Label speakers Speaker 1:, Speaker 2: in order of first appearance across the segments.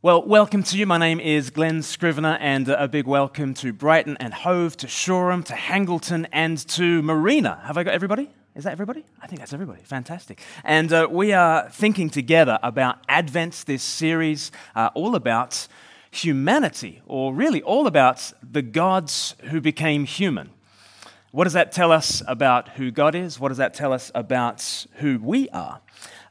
Speaker 1: Well, welcome to you. My name is Glenn Scrivener, and a big welcome to Brighton and Hove, to Shoreham, to Hangleton, and to Marina. Have I got everybody? Is that everybody? I think that's everybody. Fantastic. And uh, we are thinking together about Advent, this series uh, all about humanity, or really all about the gods who became human. What does that tell us about who God is? What does that tell us about who we are?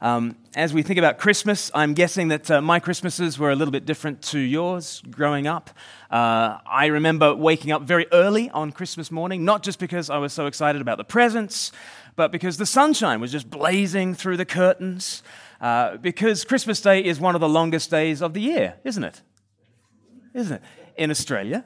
Speaker 1: Um, as we think about Christmas, I'm guessing that uh, my Christmases were a little bit different to yours growing up. Uh, I remember waking up very early on Christmas morning, not just because I was so excited about the presents, but because the sunshine was just blazing through the curtains. Uh, because Christmas Day is one of the longest days of the year, isn't it? Isn't it? In Australia.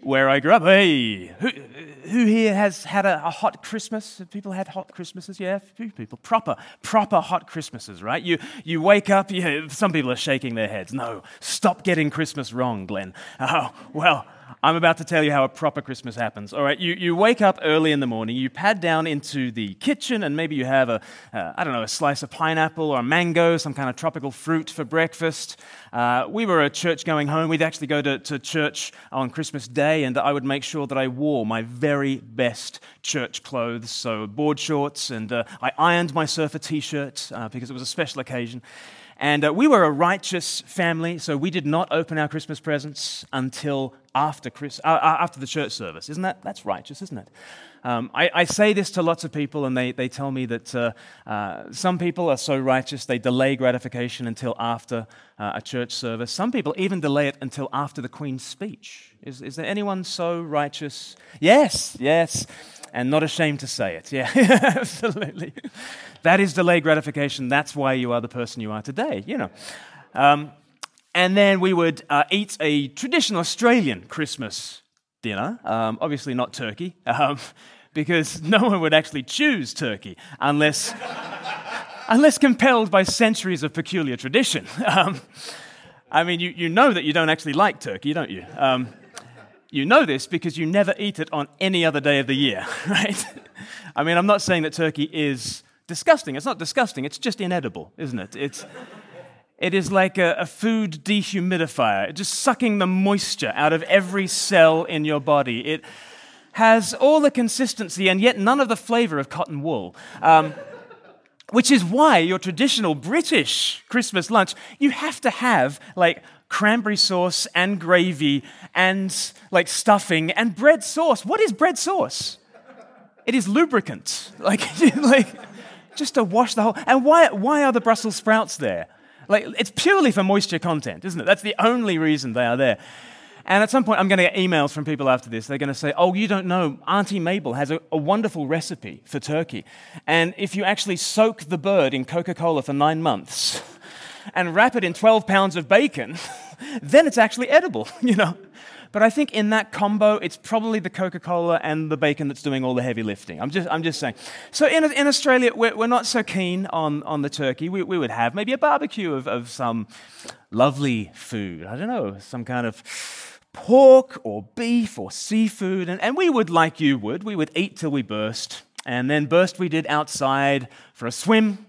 Speaker 1: Where I grew up. Hey, who, who here has had a, a, hot Christmas? Have people had hot Christmases? Yeah, a few people. Proper, proper hot Christmases, right? You, you wake up, you, some people are shaking their heads. No, stop getting Christmas wrong, Glenn. Oh, well, I'm about to tell you how a proper Christmas happens. All right, you, you wake up early in the morning, you pad down into the kitchen, and maybe you have a uh, I don't know, a slice of pineapple or a mango, some kind of tropical fruit for breakfast. Uh, we were a church going home. We'd actually go to, to church on Christmas Day, and I would make sure that I wore my very best church clothes, so board shorts, and uh, I ironed my surfer t shirt uh, because it was a special occasion. And uh, we were a righteous family, so we did not open our Christmas presents until after, Chris, uh, uh, after the church service. Isn't that? That's righteous, isn't it? Um, I, I, say this to lots of people, and they, they tell me that uh, uh, some people are so righteous they delay gratification until after uh, a church service. Some people even delay it until after the Queen's speech. Is, is there anyone so righteous? Yes, yes and not ashamed to say it. Yeah, absolutely. That is delayed gratification. That's why you are the person you are today, you know. Um, and then we would uh, eat a traditional Australian Christmas dinner, um, obviously not turkey, um, because no one would actually choose turkey unless, unless compelled by centuries of peculiar tradition. Um, I mean, you, you know that you don't actually like turkey, don't you? Um, you know this because you never eat it on any other day of the year, right? I mean, I'm not saying that turkey is disgusting. It's not disgusting, it's just inedible, isn't it? It's, it is like a, a food dehumidifier, just sucking the moisture out of every cell in your body. It has all the consistency and yet none of the flavor of cotton wool. Um, which is why your traditional British Christmas lunch, you have to have like cranberry sauce and gravy and like stuffing and bread sauce. What is bread sauce? It is lubricant. Like, like just to wash the whole. And why, why are the Brussels sprouts there? Like, it's purely for moisture content, isn't it? That's the only reason they are there. And at some point, I'm going to get emails from people after this. They're going to say, Oh, you don't know, Auntie Mabel has a, a wonderful recipe for turkey. And if you actually soak the bird in Coca Cola for nine months, and wrap it in 12 pounds of bacon, then it's actually edible, you know. But I think in that combo, it's probably the Coca Cola and the bacon that's doing all the heavy lifting. I'm just, I'm just saying. So in, in Australia, we're, we're not so keen on, on the turkey. We, we would have maybe a barbecue of, of some lovely food. I don't know, some kind of pork or beef or seafood. And, and we would, like you would, we would eat till we burst. And then burst we did outside for a swim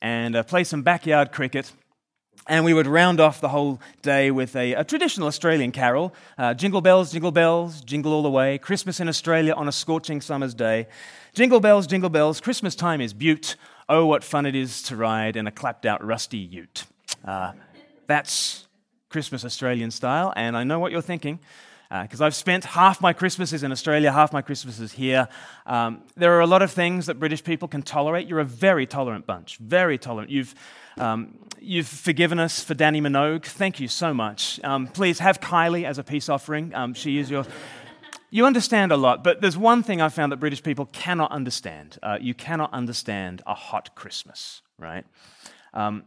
Speaker 1: and uh, play some backyard cricket. And we would round off the whole day with a, a traditional Australian carol uh, Jingle bells, jingle bells, jingle all the way. Christmas in Australia on a scorching summer's day. Jingle bells, jingle bells, Christmas time is beaut. Oh, what fun it is to ride in a clapped out rusty ute. Uh, that's Christmas Australian style, and I know what you're thinking because uh, I've spent half my Christmases in Australia, half my Christmases here. Um, there are a lot of things that British people can tolerate. You're a very tolerant bunch, very tolerant. You've, um, you've forgiven us for Dannii Minogue. Thank you so much. Um, please have Kylie as a peace offering. Um, she is your. You understand a lot, but there's one thing I found that British people cannot understand. Uh, you cannot understand a hot Christmas, right? Um,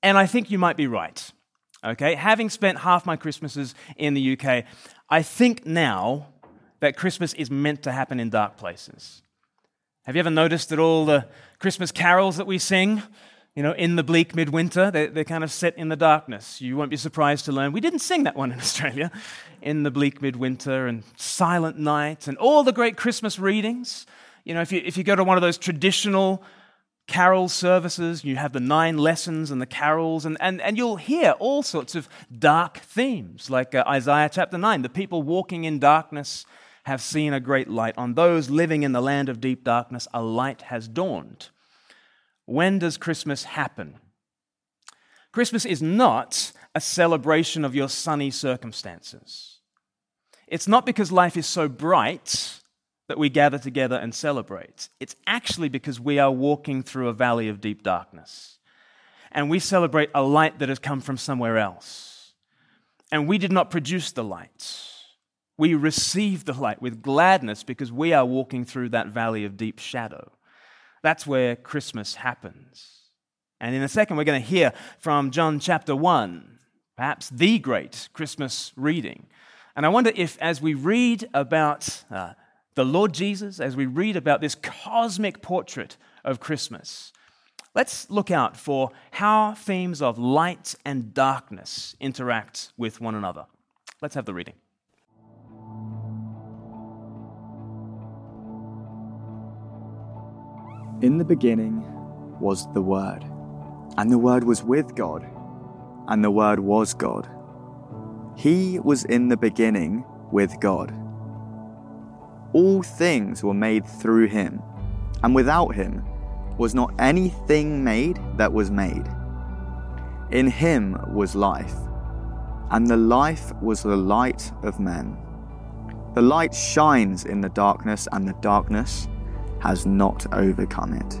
Speaker 1: and I think you might be right. Okay, having spent half my Christmases in the UK, I think now that Christmas is meant to happen in dark places. Have you ever noticed that all the Christmas carols that we sing, you know, in the bleak midwinter, they're, they're kind of set in the darkness? You won't be surprised to learn we didn't sing that one in Australia. In the bleak midwinter and silent night and all the great Christmas readings. You know, if you, if you go to one of those traditional carol services, you have the nine lessons and the carols, and, and, and you'll hear all sorts of dark themes, like uh, Isaiah chapter 9. The people walking in darkness have seen a great light. On those living in the land of deep darkness, a light has dawned. When does Christmas happen? Christmas is not a celebration of your sunny circumstances. It's not because life is so bright that we gather together and celebrate. It's actually because we are walking through a valley of deep darkness. And we celebrate a light that has come from somewhere else. And we did not produce the light. We receive the light with gladness because we are walking through that valley of deep shadow. That's where Christmas happens. And in a second, we're going to hear from John chapter 1, perhaps the great Christmas reading. And I wonder if, as we read about uh, the Lord Jesus, as we read about this cosmic portrait of Christmas, let's look out for how themes of light and darkness interact with one another. Let's have the reading.
Speaker 2: In the beginning was the Word, and the Word was with God, and the Word was God. He was in the beginning with God. All things were made through him, and without him was not anything made that was made. In him was life, and the life was the light of men. The light shines in the darkness, and the darkness has not overcome it.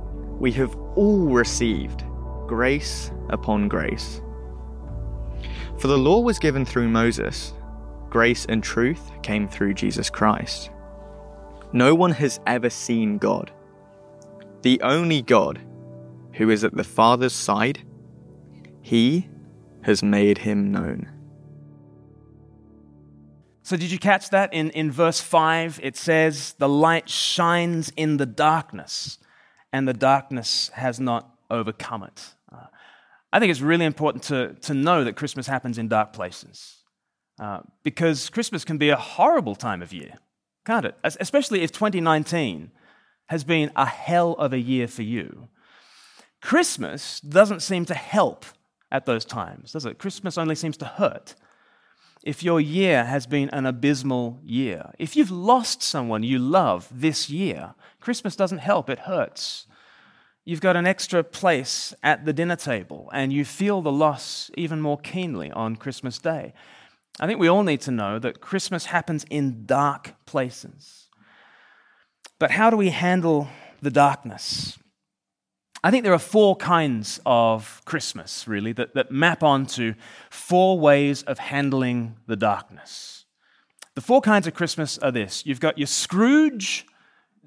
Speaker 2: we have all received grace upon grace. For the law was given through Moses, grace and truth came through Jesus Christ. No one has ever seen God. The only God, who is at the Father's side, he has made him known.
Speaker 1: So, did you catch that? In, in verse 5, it says, The light shines in the darkness, and the darkness has not overcome it. Uh, I think it's really important to, to know that Christmas happens in dark places uh, because Christmas can be a horrible time of year, can't it? Especially if 2019 has been a hell of a year for you. Christmas doesn't seem to help at those times, does it? Christmas only seems to hurt. If your year has been an abysmal year, if you've lost someone you love this year, Christmas doesn't help, it hurts. You've got an extra place at the dinner table, and you feel the loss even more keenly on Christmas Day. I think we all need to know that Christmas happens in dark places. But how do we handle the darkness? I think there are four kinds of Christmas, really, that, that map onto four ways of handling the darkness. The four kinds of Christmas are this you've got your Scrooge,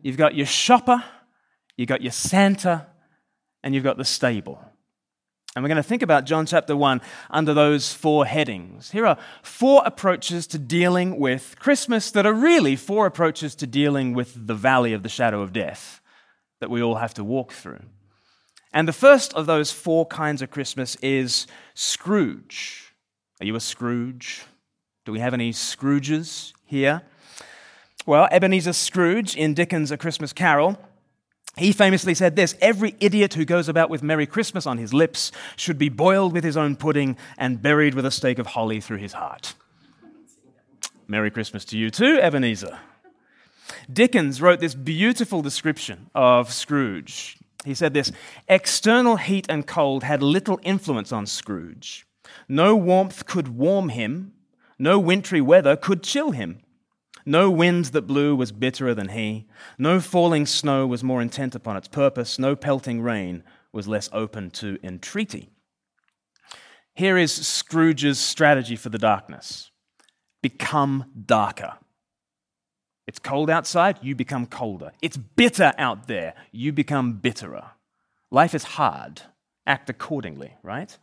Speaker 1: you've got your shopper, you've got your Santa, and you've got the stable. And we're going to think about John chapter 1 under those four headings. Here are four approaches to dealing with Christmas that are really four approaches to dealing with the valley of the shadow of death that we all have to walk through. And the first of those four kinds of Christmas is Scrooge. Are you a Scrooge? Do we have any Scrooges here? Well, Ebenezer Scrooge in Dickens' A Christmas Carol he famously said this Every idiot who goes about with Merry Christmas on his lips should be boiled with his own pudding and buried with a stake of holly through his heart. Merry Christmas to you too, Ebenezer. Dickens wrote this beautiful description of Scrooge. He said this External heat and cold had little influence on Scrooge. No warmth could warm him, no wintry weather could chill him. No wind that blew was bitterer than he. No falling snow was more intent upon its purpose. No pelting rain was less open to entreaty. Here is Scrooge's strategy for the darkness become darker. It's cold outside, you become colder. It's bitter out there, you become bitterer. Life is hard. Act accordingly, right?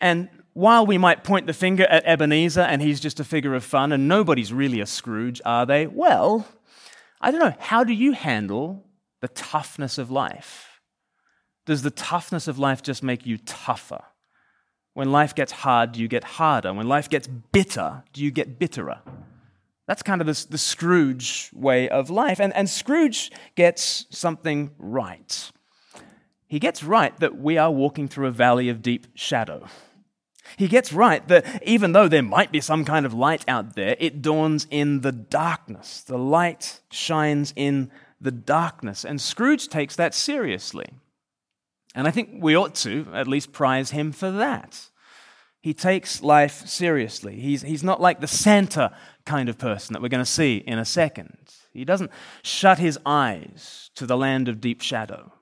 Speaker 1: And while we might point the finger at Ebenezer and he's just a figure of fun and nobody's really a Scrooge, are they? Well, I don't know. How do you handle the toughness of life? Does the toughness of life just make you tougher? When life gets hard, do you get harder? When life gets bitter, do you get bitterer? That's kind of the, the Scrooge way of life. And, and Scrooge gets something right. He gets right that we are walking through a valley of deep shadow. He gets right that even though there might be some kind of light out there, it dawns in the darkness. The light shines in the darkness. And Scrooge takes that seriously. And I think we ought to at least prize him for that. He takes life seriously. He's, he's not like the Santa kind of person that we're going to see in a second. He doesn't shut his eyes to the land of deep shadow.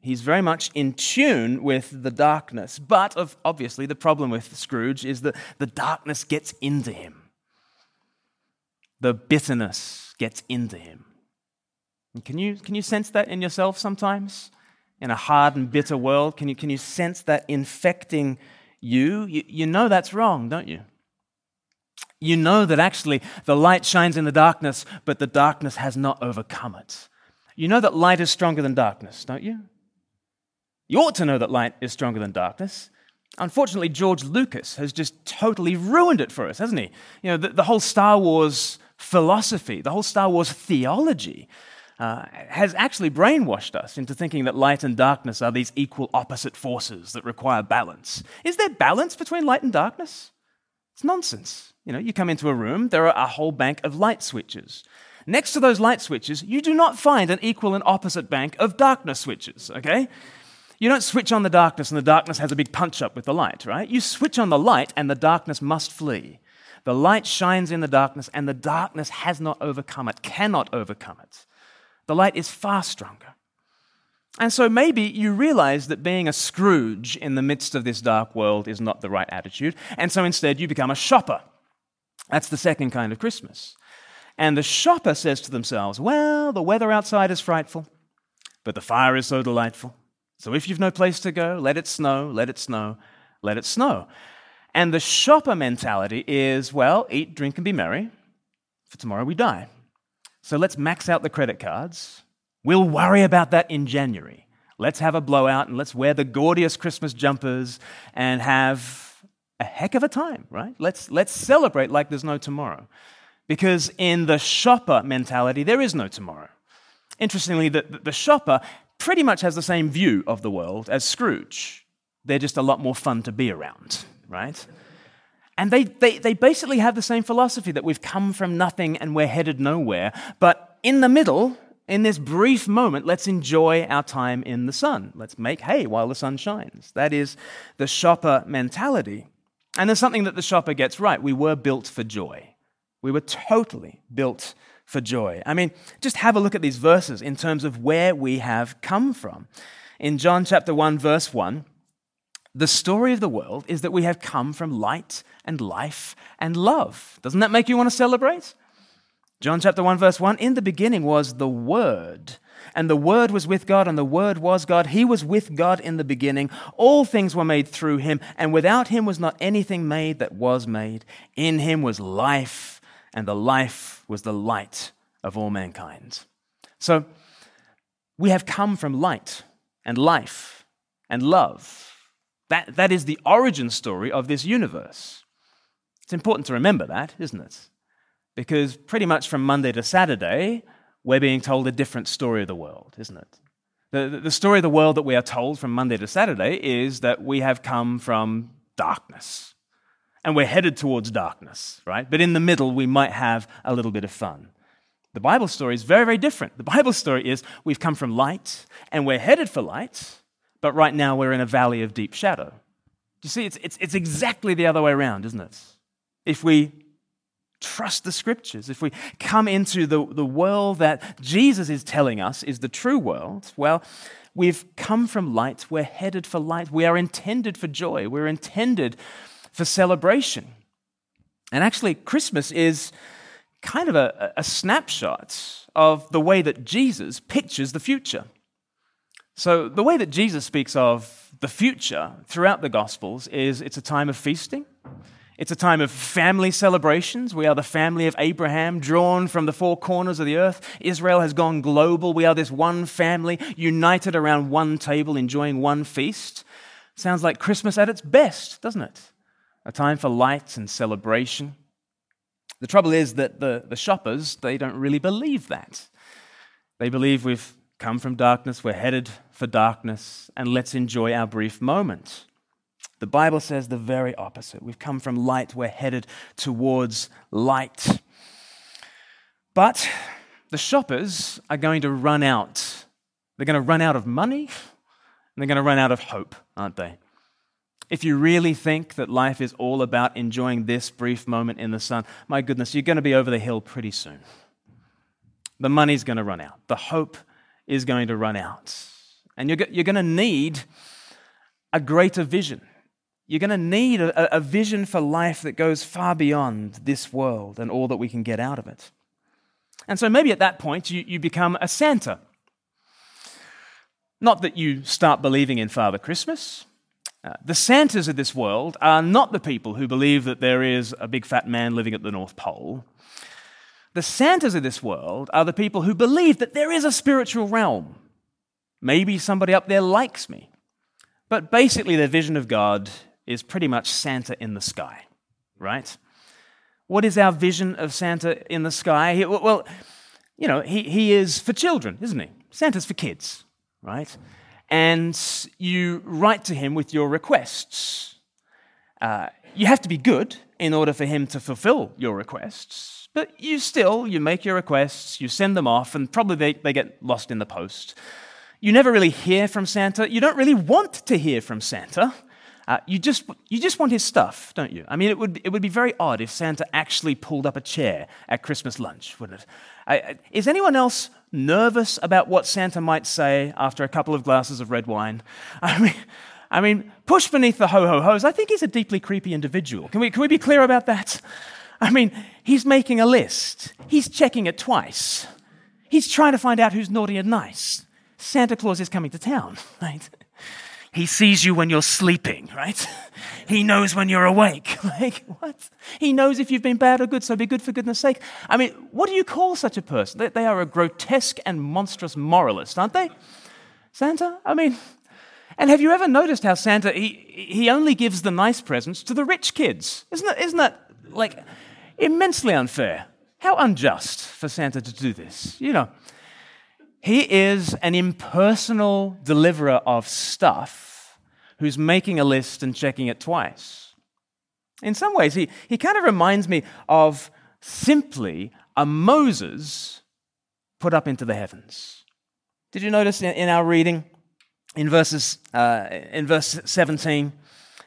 Speaker 1: He's very much in tune with the darkness. But of, obviously, the problem with Scrooge is that the darkness gets into him, the bitterness gets into him. And can, you, can you sense that in yourself sometimes? In a hard and bitter world, can you, can you sense that infecting you? you? You know that's wrong, don't you? You know that actually the light shines in the darkness, but the darkness has not overcome it. You know that light is stronger than darkness, don't you? You ought to know that light is stronger than darkness. Unfortunately, George Lucas has just totally ruined it for us, hasn't he? You know, the, the whole Star Wars philosophy, the whole Star Wars theology, uh, has actually brainwashed us into thinking that light and darkness are these equal opposite forces that require balance. Is there balance between light and darkness? It's nonsense. You know, you come into a room, there are a whole bank of light switches. Next to those light switches, you do not find an equal and opposite bank of darkness switches, okay? You don't switch on the darkness and the darkness has a big punch up with the light, right? You switch on the light and the darkness must flee. The light shines in the darkness and the darkness has not overcome it, cannot overcome it. The light is far stronger. And so maybe you realize that being a Scrooge in the midst of this dark world is not the right attitude. And so instead you become a shopper. That's the second kind of Christmas. And the shopper says to themselves, Well, the weather outside is frightful, but the fire is so delightful. So if you've no place to go, let it snow, let it snow, let it snow. And the shopper mentality is well, eat, drink, and be merry, for tomorrow we die. So let's max out the credit cards. We'll worry about that in January. Let's have a blowout and let's wear the gaudiest Christmas jumpers and have a heck of a time, right? Let's, let's celebrate like there's no tomorrow. Because in the shopper mentality, there is no tomorrow. Interestingly, the, the shopper pretty much has the same view of the world as Scrooge. They're just a lot more fun to be around, right? And they, they, they basically have the same philosophy that we've come from nothing and we're headed nowhere. But in the middle, in this brief moment, let's enjoy our time in the sun. Let's make hay while the sun shines. That is the shopper mentality. And there's something that the shopper gets right. We were built for joy. We were totally built for joy. I mean, just have a look at these verses in terms of where we have come from. In John chapter 1, verse 1, the story of the world is that we have come from light and life and love. Doesn't that make you want to celebrate? John chapter 1, verse 1 In the beginning was the Word, and the Word was with God, and the Word was God. He was with God in the beginning. All things were made through him, and without him was not anything made that was made. In him was life, and the life was the light of all mankind. So we have come from light and life and love. That, that is the origin story of this universe. It's important to remember that, isn't it? Because pretty much from Monday to Saturday, we're being told a different story of the world, isn't it? The, the story of the world that we are told from Monday to Saturday is that we have come from darkness and we're headed towards darkness, right? But in the middle, we might have a little bit of fun. The Bible story is very, very different. The Bible story is we've come from light and we're headed for light, but right now we're in a valley of deep shadow. Do you see, it's, it's, it's exactly the other way around, isn't it? If we trust the scriptures, if we come into the, the world that Jesus is telling us is the true world, well, We've come from light. We're headed for light. We are intended for joy. We're intended for celebration. And actually, Christmas is kind of a, a snapshot of the way that Jesus pictures the future. So, the way that Jesus speaks of the future throughout the Gospels is it's a time of feasting, it's a time of family celebrations. We are the family of Abraham, drawn from the four corners of the earth. Israel has gone global. We are this one family, united around one table, enjoying one feast. Sounds like Christmas at its best, doesn't it? A time for light and celebration. The trouble is that the, the shoppers, they don't really believe that. They believe we've come from darkness, we're headed for darkness, and let's enjoy our brief moment. The Bible says the very opposite. We've come from light, we're headed towards light. But the shoppers are going to run out. They're going to run out of money and they're going to run out of hope, aren't they? If you really think that life is all about enjoying this brief moment in the sun, my goodness, you're going to be over the hill pretty soon. The money's going to run out. The hope is going to run out. And you're, you're going to need a greater vision. You're going to need a, a vision for life that goes far beyond this world and all that we can get out of it. And so maybe at that point you, you become a Santa. Not that you start believing in Father Christmas. Uh, the Santas of this world are not the people who believe that there is a big fat man living at the North Pole. The Santas of this world are the people who believe that there is a spiritual realm. Maybe somebody up there likes me. But basically, their vision of God is pretty much Santa in the sky, right? What is our vision of Santa in the sky? Well, you know, he, he is for children, isn't he? Santa's for kids, right? And you write to him with your requests. Uh, you have to be good in order for him to fulfill your requests, but you still, you make your requests, you send them off, and probably they, they get lost in the post. You never really hear from Santa. You don't really want to hear from Santa. Uh, you, just, you just want his stuff, don't you? I mean, it would, it would be very odd if Santa actually pulled up a chair at Christmas lunch, wouldn't it? Is anyone else nervous about what Santa might say after a couple of glasses of red wine? I mean, I mean, push beneath the ho ho hos. I think he's a deeply creepy individual. Can we, can we be clear about that? I mean, he's making a list, he's checking it twice, he's trying to find out who's naughty and nice. Santa Claus is coming to town, right? He sees you when you're sleeping, right? He knows when you're awake. Like, what? He knows if you've been bad or good, so be good for goodness sake. I mean, what do you call such a person? They, are a grotesque and monstrous moralist, aren't they? Santa? I mean, and have you ever noticed how Santa, he, he only gives the nice presents to the rich kids? Isn't that, isn't that like immensely unfair? How unjust for Santa to do this, you know? He is an impersonal deliverer of stuff who's making a list and checking it twice. In some ways, he, he kind of reminds me of simply a Moses put up into the heavens. Did you notice in, in our reading in, verses, uh, in verse 17,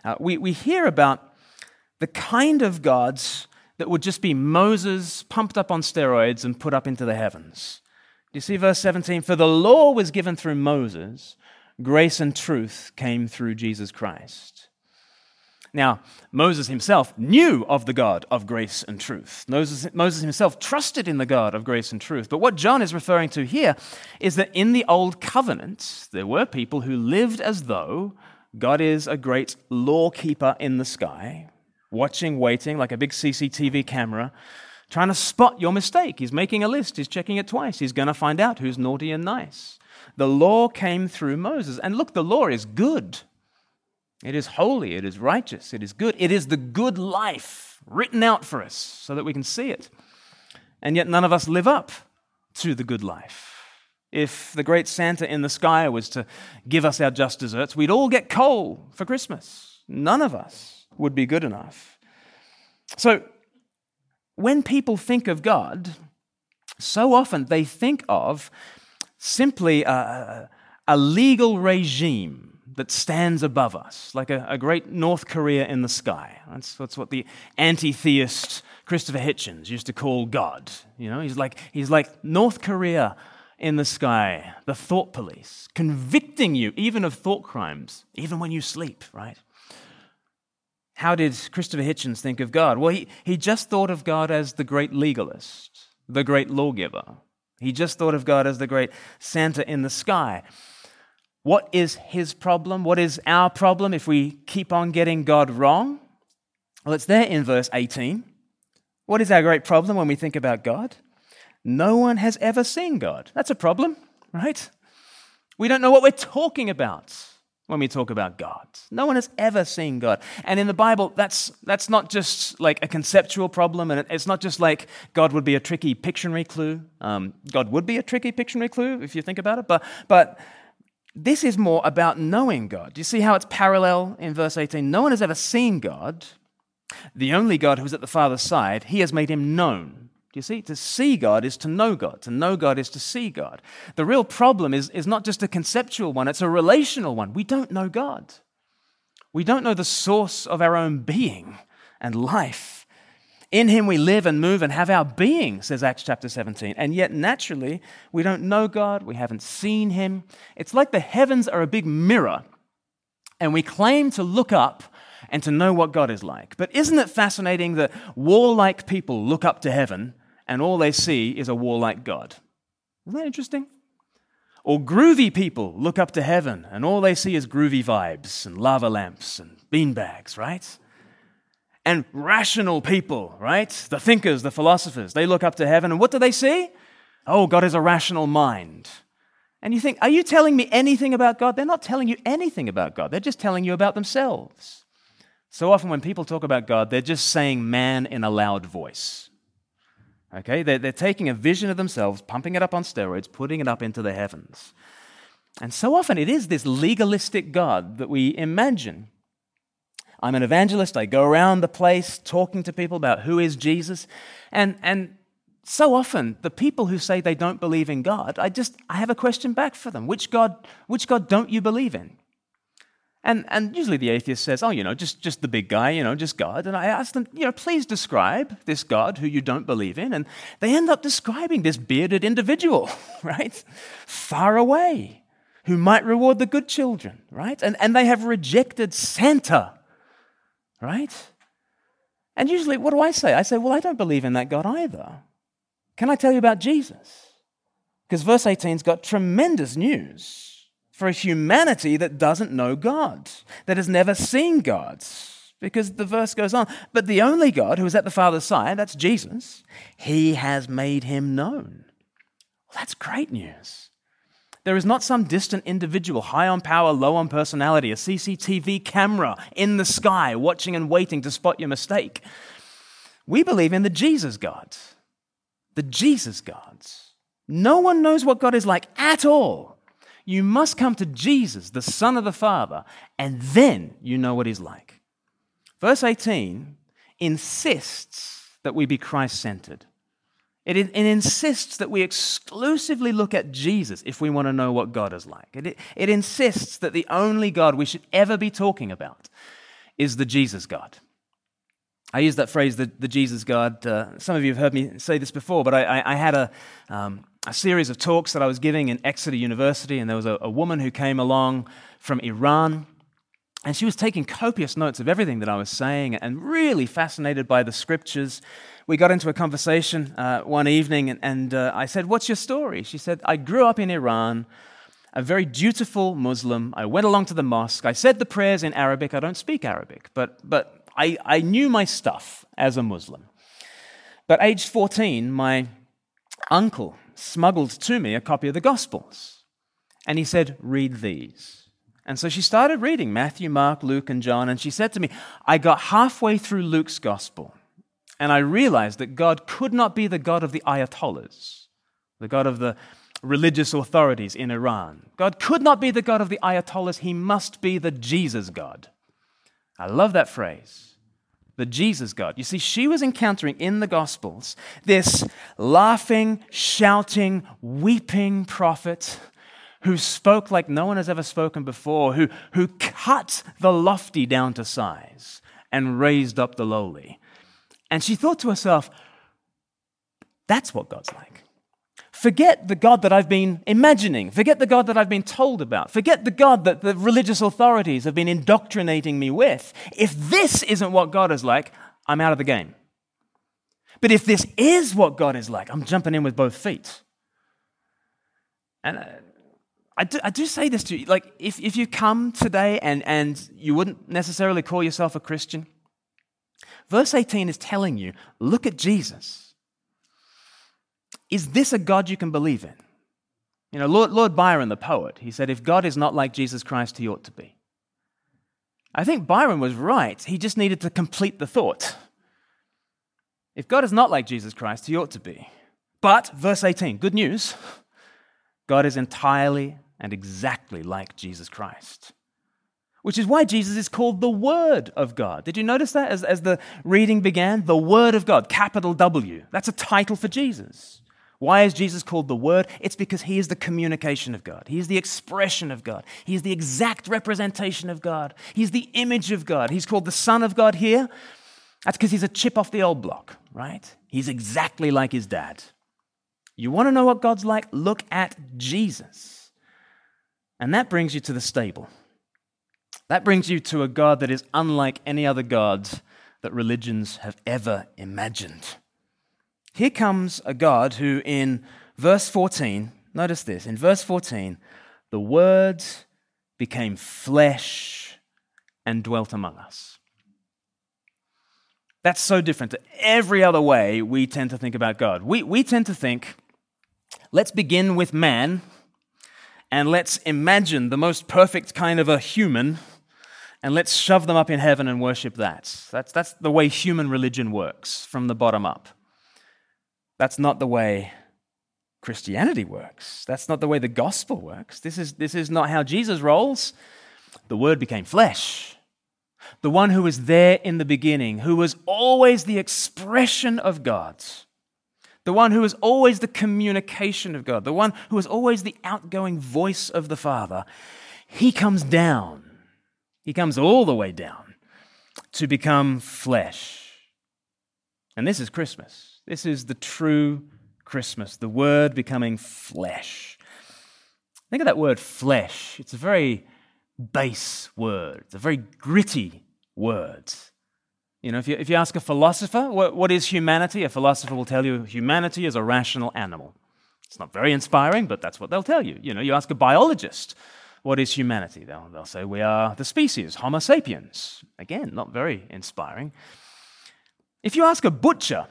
Speaker 1: uh, we, we hear about the kind of gods that would just be Moses pumped up on steroids and put up into the heavens. You see verse 17? For the law was given through Moses, grace and truth came through Jesus Christ. Now, Moses himself knew of the God of grace and truth. Moses, Moses, himself trusted in the God of grace and truth. But what John is referring to here is that in the Old Covenant, there were people who lived as though God is a great law keeper in the sky, watching, waiting like a big CCTV camera, trying to spot your mistake. He's making a list, he's checking it twice. He's going to find out who's naughty and nice. The law came through Moses. And look, the law is good. It is holy, it is righteous, it is good. It is the good life written out for us so that we can see it. And yet, none of us live up to the good life. If the great Santa in the sky was to give us our just desserts, we'd all get coal for Christmas. None of us would be good enough. So, when people think of God, so often they think of simply a, a legal regime that stands above us, like a, a, great North Korea in the sky. That's, that's what the anti theist Christopher Hitchens used to call God. You know, he's like, he's like North Korea in the sky, the thought police, convicting you even of thought crimes, even when you sleep, right? How did Christopher Hitchens think of God? Well, he, he just thought of God as the great legalist, the great lawgiver. He just thought of God as the great Santa in the sky. What is his problem? What is our problem if we keep on getting God wrong? Well, it's there in verse 18. What is our great problem when we think about God? No one has ever seen God. That's a problem, right? We don't know what we're talking about when we talk about God. No one has ever seen God. And in the Bible, that's, that's not just like a conceptual problem, and it's not just like God would be a tricky Pictionary clue. Um, God would be a tricky Pictionary clue if you think about it, but, but this is more about knowing God. Do you see how it's parallel in verse 18? No one has ever seen God. The only God who is at the Father's side, he has made him known do you see? To see God is to know God. To know God is to see God. The real problem is, is not just a conceptual one, it's a relational one. We don't know God. We don't know the source of our own being and life. In him we live and move and have our being, says Acts chapter 17. And yet, naturally, we don't know God, we haven't seen him. It's like the heavens are a big mirror, and we claim to look up and to know what God is like. But isn't it fascinating that warlike people look up to heaven and all they see is a warlike God. Isn't that interesting? Or groovy people look up to heaven and all they see is groovy vibes and lava lamps and beanbags, right? And rational people, right? The thinkers, the philosophers, they look up to heaven and what do they see? Oh, God is a rational mind. And you think, are you telling me anything about God? They're not telling you anything about God, they're just telling you about themselves. So often when people talk about God, they're just saying man in a loud voice. Okay, they're, they're taking a vision of themselves, pumping it up on steroids, putting it up into the heavens. And so often it is this legalistic God that we imagine. I'm an evangelist, I go around the place talking to people about who is Jesus. And, and so often the people who say they don't believe in God, I just I have a question back for them. Which God, which God don't you believe in? And, and usually the atheist says, oh, you know, just, just the big guy, you know, just God. And I ask them, you know, please describe this God who you don't believe in. And they end up describing this bearded individual, right? Far away, who might reward the good children, right? And, and they have rejected Santa, right? And usually, what do I say? I say, well, I don't believe in that God either. Can I tell you about Jesus? Because verse 18's got tremendous news for a humanity that doesn't know God, that has never seen God. Because the verse goes on, but the only God who is at the Father's side, that's Jesus, he has made him known. Well, that's great news. There is not some distant individual, high on power, low on personality, a CCTV camera in the sky watching and waiting to spot your mistake. We believe in the Jesus God, the Jesus gods. No one knows what God is like at all you must come to Jesus, the Son of the Father, and then you know what He's like. Verse 18 insists that we be Christ centered. It, it, insists that we exclusively look at Jesus if we want to know what God is like. It, it insists that the only God we should ever be talking about is the Jesus God. I use that phrase, the, the Jesus God. Uh, some of you have heard me say this before, but I, I, I had a, um, a series of talks that I was giving in Exeter University, and there was a, a woman who came along from Iran. And she was taking copious notes of everything that I was saying and really fascinated by the scriptures. We got into a conversation uh, one evening, and, and uh, I said, What's your story? She said, I grew up in Iran, a very dutiful Muslim. I went along to the mosque. I said the prayers in Arabic. I don't speak Arabic, but, but I, I knew my stuff as a Muslim. But age 14, my uncle smuggled to me a copy of the Gospels. And he said, Read these. And so she started reading Matthew, Mark, Luke, and John. And she said to me, I got halfway through Luke's Gospel. And I realized that God could not be the God of the Ayatollahs, the God of the religious authorities in Iran. God could not be the God of the Ayatollahs. He must be the Jesus God. I love that phrase the Jesus God. You see, she was encountering in the Gospels this laughing, shouting, weeping prophet who spoke like no one has ever spoken before, who, who cut the lofty down to size and raised up the lowly. And she thought to herself, that's what God's like. Forget the God that I've been imagining. Forget the God that I've been told about. Forget the God that the religious authorities have been indoctrinating me with. If this isn't what God is like, I'm out of the game. But if this is what God is like, I'm jumping in with both feet. And uh, I do, I do say this to you like, if, if you come today and, and you wouldn't necessarily call yourself a Christian, verse 18 is telling you look at Jesus. Is this a God you can believe in? You know, Lord, Lord Byron, the poet, he said, if God is not like Jesus Christ, he ought to be. I think Byron was right. He just needed to complete the thought. If God is not like Jesus Christ, he ought to be. But, verse 18, good news God is entirely and exactly like Jesus Christ. Which is why Jesus is called the Word of God. Did you notice that as, as the reading began? The Word of God, capital W. That's a title for Jesus. Why is Jesus called the Word? It's because He is the communication of God. He is the expression of God. He is the exact representation of God. He's the image of God. He's called the Son of God here. That's because He's a chip off the old block, right? He's exactly like His dad. You want to know what God's like? Look at Jesus. And that brings you to the stable. That brings you to a God that is unlike any other gods that religions have ever imagined. Here comes a God who, in verse 14, notice this, in verse 14, the Word became flesh and dwelt among us. That's so different to every other way we tend to think about God. We, we tend to think, let's begin with man and let's imagine the most perfect kind of a human and let's shove them up in heaven and worship that. That's, that's the way human religion works from the bottom up. That's not the way Christianity works. That's not the way the gospel works. This is, this is not how Jesus rolls. The Word became flesh. The one who was there in the beginning, who was always the expression of God, the one who was always the communication of God, the one who was always the outgoing voice of the Father, he comes down. He comes all the way down to become flesh. And this is Christmas. This is the true Christmas, the Word becoming flesh. Think of that word flesh. It's a very base word, it's a very gritty word. You know, if you, if you ask a philosopher, what, what is humanity? A philosopher will tell you humanity is a rational animal. It's not very inspiring, but that's what they'll tell you. You know, you ask a biologist, what is humanity? They'll, they'll say, we are the species, Homo sapiens. Again, not very inspiring. If you ask a butcher,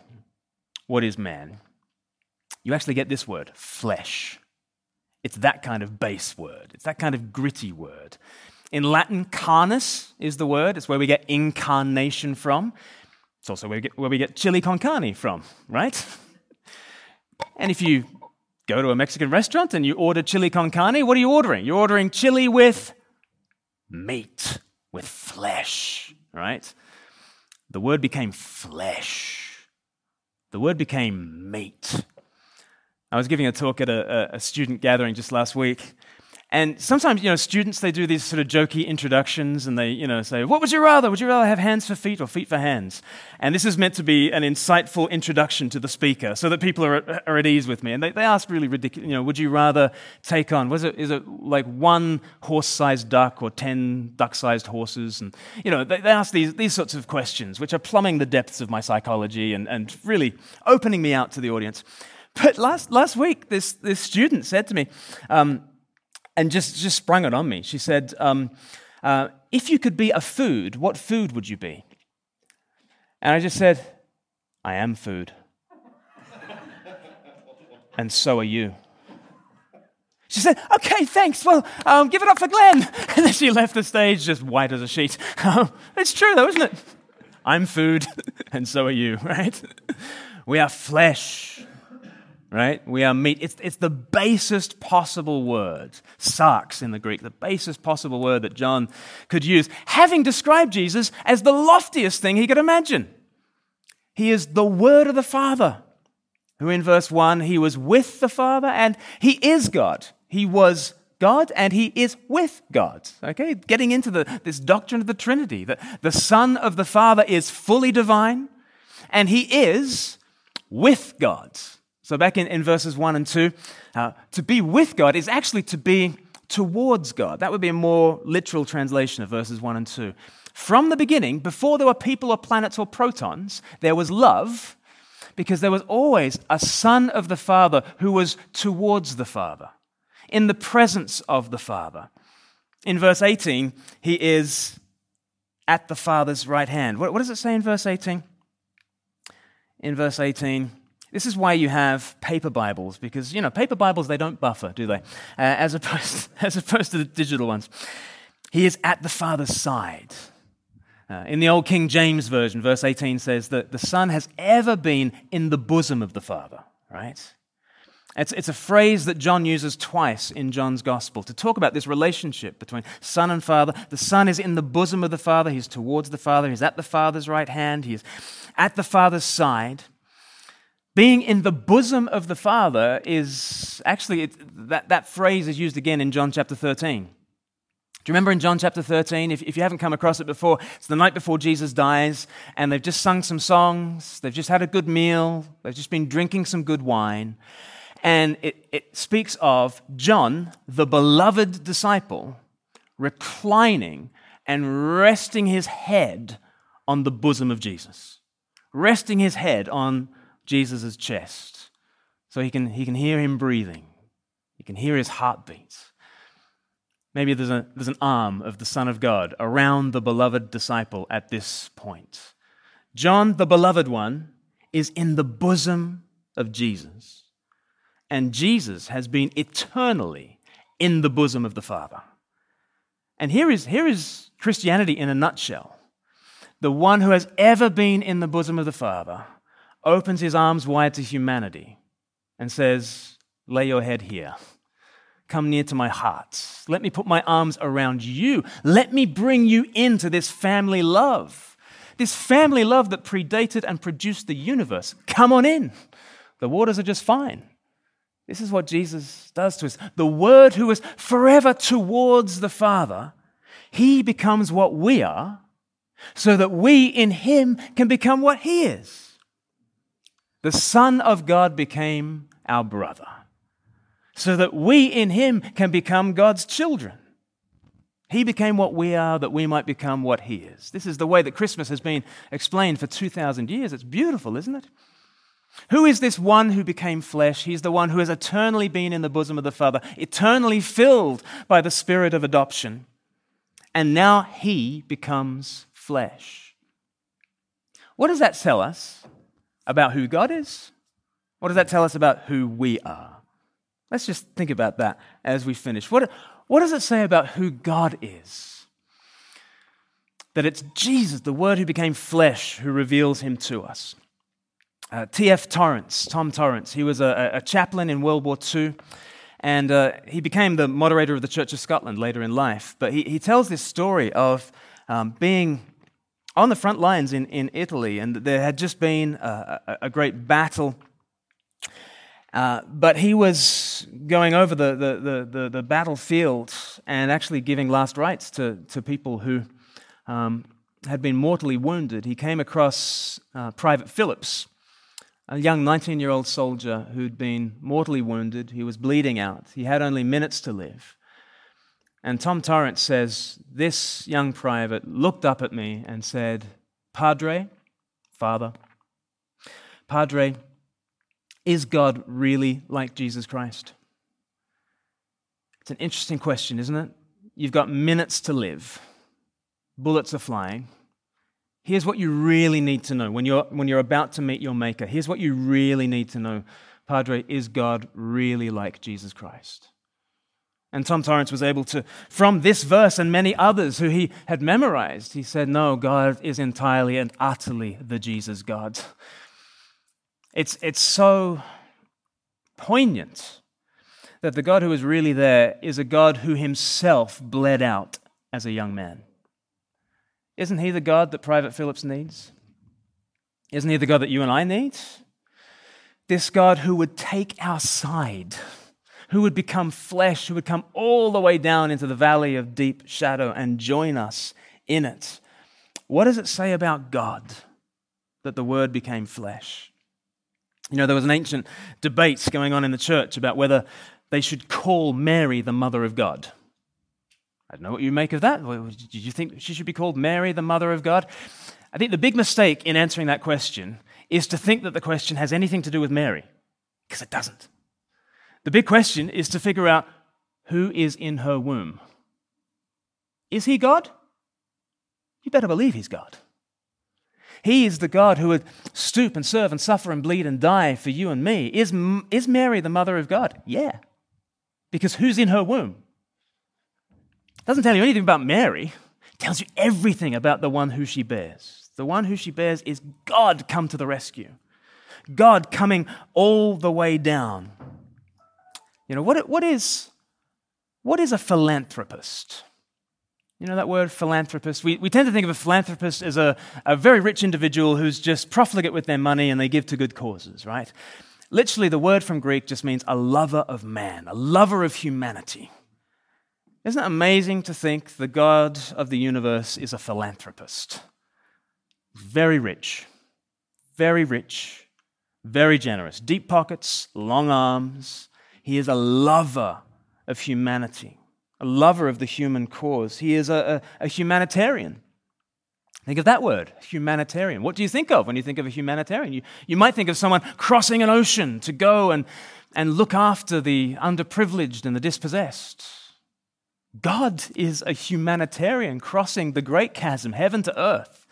Speaker 1: what is man, you actually get this word, flesh. It's that kind of base word, it's that kind of gritty word. In Latin, carnis is the word, it's where we get incarnation from. It's also where we get, where we get chili con carne from, right? And if you go to a Mexican restaurant and you order chili con carne, what are you ordering? You're ordering chili with meat, with flesh, right? The word became flesh. The word became meat. I was giving a talk at a, a, student gathering just last week, and sometimes, you know, students, they do these sort of jokey introductions and they, you know, say, What would you rather? Would you rather have hands for feet or feet for hands? And this is meant to be an insightful introduction to the speaker so that people are, are at ease with me. And they, they ask really ridiculous, you know, would you rather take on, was it, is it like one horse sized duck or 10 duck sized horses? And, you know, they, they ask these, these sorts of questions, which are plumbing the depths of my psychology and, and really opening me out to the audience. But last, last week, this, this student said to me, um, and just, just sprung it on me. She said, um, uh, If you could be a food, what food would you be? And I just said, I am food. and so are you. She said, Okay, thanks. Well, um, give it up for Glenn. And then she left the stage just white as a sheet. it's true, though, isn't it? I'm food, and so are you, right? We are flesh right? We are meat. It's, it's the basest possible word, sarx in the Greek, the basest possible word that John could use, having described Jesus as the loftiest thing he could imagine. He is the Word of the Father, who in verse 1, he was with the Father and he is God. He was God and he is with God. Okay, getting into the, this doctrine of the Trinity, that the Son of the Father is fully divine and he is with God. So, back in, in verses 1 and 2, uh, to be with God is actually to be towards God. That would be a more literal translation of verses 1 and 2. From the beginning, before there were people or planets or protons, there was love because there was always a son of the Father who was towards the Father, in the presence of the Father. In verse 18, he is at the Father's right hand. What, what does it say in verse 18? In verse 18, this is why you have paper Bibles, because, you know, paper Bibles, they don't buffer, do they? Uh, as, opposed, as opposed to the digital ones. He is at the Father's side. Uh, in the Old King James Version, verse 18 says that the Son has ever been in the bosom of the Father, right? It's, it's a phrase that John uses twice in John's Gospel to talk about this relationship between Son and Father. The Son is in the bosom of the Father, he's towards the Father, he's at the Father's right hand, he is at the Father's side. Being in the bosom of the Father is actually, that, that phrase is used again in John chapter 13. Do you remember in John chapter 13? If, if you haven't come across it before, it's the night before Jesus dies, and they've just sung some songs, they've just had a good meal, they've just been drinking some good wine. And it, it speaks of John, the beloved disciple, reclining and resting his head on the bosom of Jesus, resting his head on Jesus' chest so he can, he can hear him breathing. He can hear his heartbeat. Maybe there's, a, there's an arm of the Son of God around the beloved disciple at this point. John, the beloved one, is in the bosom of Jesus. And Jesus has been eternally in the bosom of the Father. And here is, here is Christianity in a nutshell. The one who has ever been in the bosom of the Father opens his arms wide to humanity and says, Lay your head here. Come near to my heart. Let me put my arms around you. Let me bring you into this family love. This family love that predated and produced the universe. Come on in. The waters are just fine. This is what Jesus does to us. The Word who is forever towards the Father, He becomes what we are, so that we in Him can become what He is. The Son of God became our brother, so that we in him can become God's children. He became what we are, that we might become what he is. This is the way that Christmas has been explained for 2,000 years. It's beautiful, isn't it? Who is this one who became flesh? He's the one who has eternally been in the bosom of the Father, eternally filled by the Spirit of adoption. And now he becomes flesh. What does that tell us? About who God is? What does that tell us about who we are? Let's just think about that as we finish. What, what does it say about who God is? That it's Jesus, the Word who became flesh, who reveals him to us. Uh, T.F. Torrance, Tom Torrance, he was a, a chaplain in World War II, and uh, he became the moderator of the Church of Scotland later in life. But he, he tells this story of um, being on the front lines in, in Italy, and there had just been a, a, a great battle. Uh, but he was going over the, the, the, the, battlefield and actually giving last rites to, to people who um, had been mortally wounded. He came across uh, Private Phillips, a young 19 year old soldier who'd been mortally wounded. He was bleeding out, he had only minutes to live. And Tom Torrance says, This young private looked up at me and said, Padre, Father, Padre, is God really like Jesus Christ? It's an interesting question, isn't it? You've got minutes to live, bullets are flying. Here's what you really need to know when you're, when you're about to meet your Maker. Here's what you really need to know Padre, is God really like Jesus Christ? And Tom Torrance was able to, from this verse and many others who he had memorized, he said, No, God is entirely and utterly the Jesus God. It's, it's so poignant that the God who is really there is a God who himself bled out as a young man. Isn't he the God that Private Phillips needs? Isn't he the God that you and I need? This God who would take our side who would become flesh, who would come all the way down into the valley of deep shadow and join us in it. What does it say about God that the Word became flesh? You know, there was an ancient debate going on in the church about whether they should call Mary the Mother of God. I don't know what you make of that. Did you think she should be called Mary, the Mother of God? I think the big mistake in answering that question is to think that the question has anything to do with Mary, because it doesn't. The big question is to figure out who is in her womb. Is he God? You better believe he's God. He is the God who would stoop and serve and suffer and bleed and die for you and me. Is, is Mary the mother of God? Yeah. Because who's in her womb? Doesn't tell you anything about Mary. It tells you everything about the one who she bears. The one who she bears is God come to the rescue. God coming all the way down. You know, what, what, is, what is a philanthropist? You know that word, philanthropist? We, we tend to think of a philanthropist as a, a very rich individual who's just profligate with their money and they give to good causes, right? Literally, the word from Greek just means a lover of man, a lover of humanity. Isn't it amazing to think the God of the universe is a philanthropist? Very rich, very rich, very generous, deep pockets, long arms. He is a lover of humanity a lover of the human cause. He is a, a, a, humanitarian. Think of that word, humanitarian. What do you think of when you think of a humanitarian? You, you might think of someone crossing an ocean to go and, and look after the underprivileged and the dispossessed. God is a humanitarian crossing the great chasm, heaven to earth,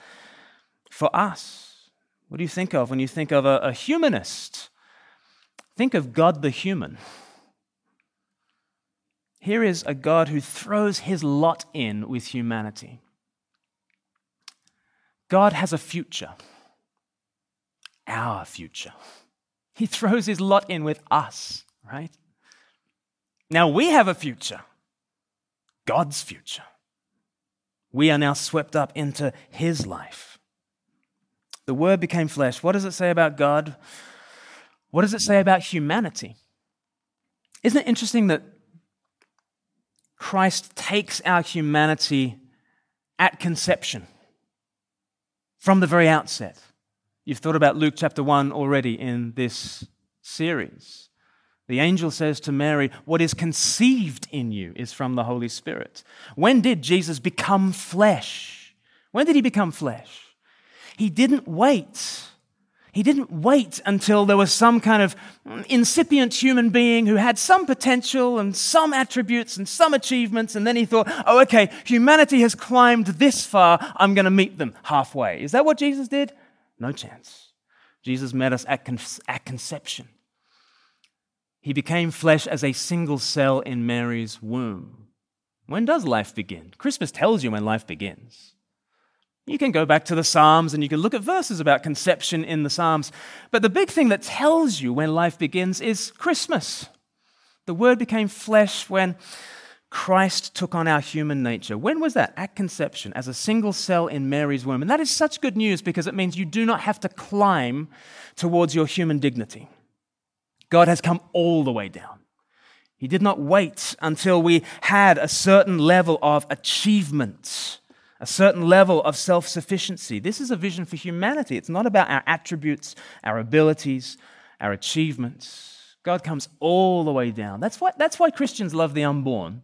Speaker 1: for us. What do you think of when you think of a, a humanist? Think of God the human. Here is a God who throws his lot in with humanity. God has a future, our future. He throws his lot in with us, right? Now we have a future, God's future. We are now swept up into his life. The word became flesh. What does it say about God? What does it say about humanity? Isn't it interesting that Christ takes our humanity at conception from the very outset. You've thought about Luke chapter 1 already in this series. The angel says to Mary, What is conceived in you is from the Holy Spirit. When did Jesus become flesh? When did he become flesh? He didn't wait he didn't wait until there was some kind of incipient human being who had some potential and some attributes and some achievements, and then he thought, oh, okay, humanity has climbed this far, I'm going to meet them halfway. Is that what Jesus did? No chance. Jesus met us at, con- at conception. He became flesh as a single cell in Mary's womb. When does life begin? Christmas tells you when life begins. You can go back to the Psalms and you can look at verses about conception in the Psalms. But the big thing that tells you when life begins is Christmas. The Word became flesh when Christ took on our human nature. When was that? At conception, as a single cell in Mary's womb. And that is such good news because it means you do not have to climb towards your human dignity. God has come all the way down. He did not wait until we had a certain level of achievement a certain level of self sufficiency. This is a vision for humanity. It's not about our attributes, our abilities, our achievements. God comes all the way down. That's why, that's why Christians love the unborn,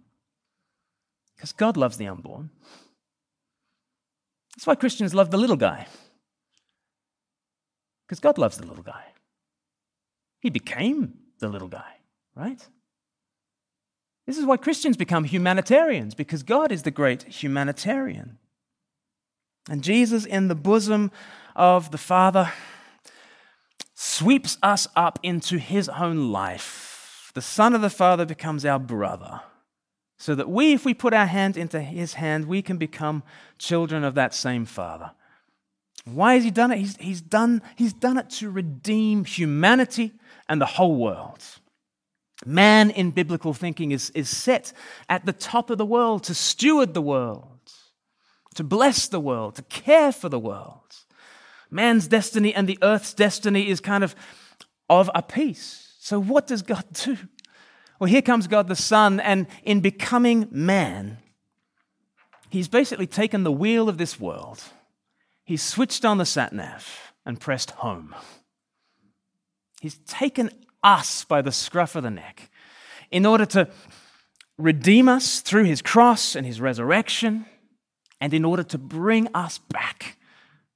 Speaker 1: because God loves the unborn. That's why Christians love the little guy, because God loves the little guy. He became the little guy, right? This is why Christians become humanitarians, because God is the great humanitarian. And Jesus, in the bosom of the Father, sweeps us up into his own life. The Son of the Father becomes our brother, so that we, if we put our hand into his hand, we can become children of that same Father. Why has he done it? He's, he's, done, he's done it to redeem humanity and the whole world. Man in biblical thinking is, is set at the top of the world to steward the world to bless the world, to care for the world. Man's destiny and the earth's destiny is kind of of a piece. So, what does God do? Well, here comes God the Son, and in becoming man, he's basically taken the wheel of this world, he's switched on the sat nav and pressed home. He's taken us by the scruff of the neck in order to redeem us through his cross and his resurrection, and in order to bring us back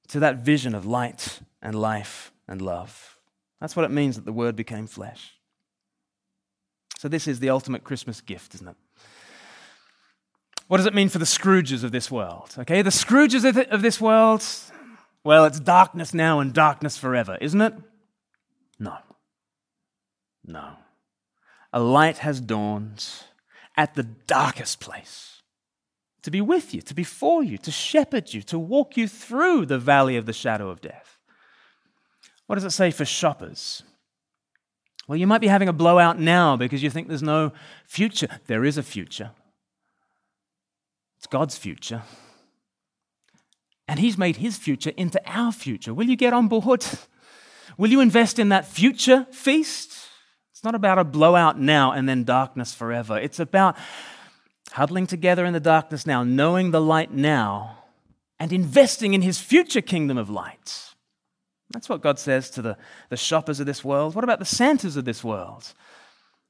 Speaker 1: to that vision of light and life and love. That's what it means that the Word became flesh. So, this is the ultimate Christmas gift, isn't it? What does it mean for the Scrooges of this world? Okay, the Scrooges of this world, well, it's darkness now and darkness forever, isn't it? No. No. A light has dawned at the darkest place to be with you, to be for you, to shepherd you, to walk you through the valley of the shadow of death. What does it say for shoppers? Well, you might be having a blowout now because you think there's no future. There is a future. It's God's future. And He's made His future into our future. Will you get on board? Will you invest in that future feast? It's not about a blowout now and then darkness forever. It's about huddling together in the darkness now, knowing the light now, and investing in His future kingdom of light. That's what God says to the, the shoppers of this world. What about the Santas of this world?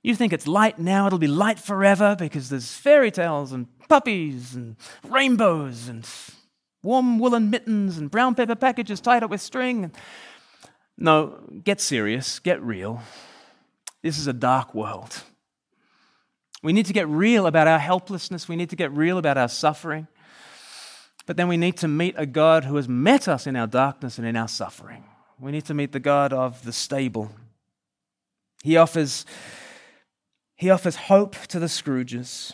Speaker 1: You think it's light now, it'll be light forever because there's fairy tales and puppies and rainbows and warm woolen mittens and brown paper packages tied up with string. No, get serious, get real. This is a dark world. We need to get real about our helplessness. We need to get real about our suffering. But then we need to meet a God who has met us in our darkness and in our suffering. We need to meet the God of the stable. He offers, he offers hope to the Scrooges.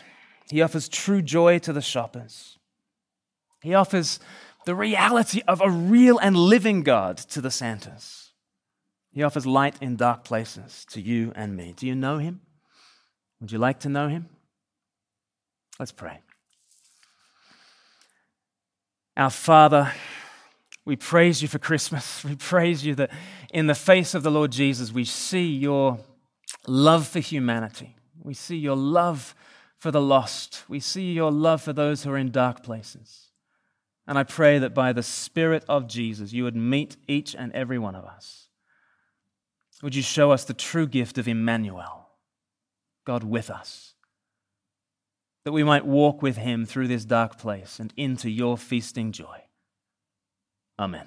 Speaker 1: He offers true joy to the shoppers. He offers the reality of a real and living God to the Santas. He offers light in dark places to you and me. Do you know him? Would you like to know him? Let's pray. Our Father, we praise you for Christmas. We praise you that in the face of the Lord Jesus, we see your love for humanity. We see your love for the lost. We see your love for those who are in dark places. And I pray that by the Spirit of Jesus, you would meet each and every one of us. Would you show us the true gift of Emmanuel, God with us? that we might walk with him through this dark place and into your feasting joy. Amen.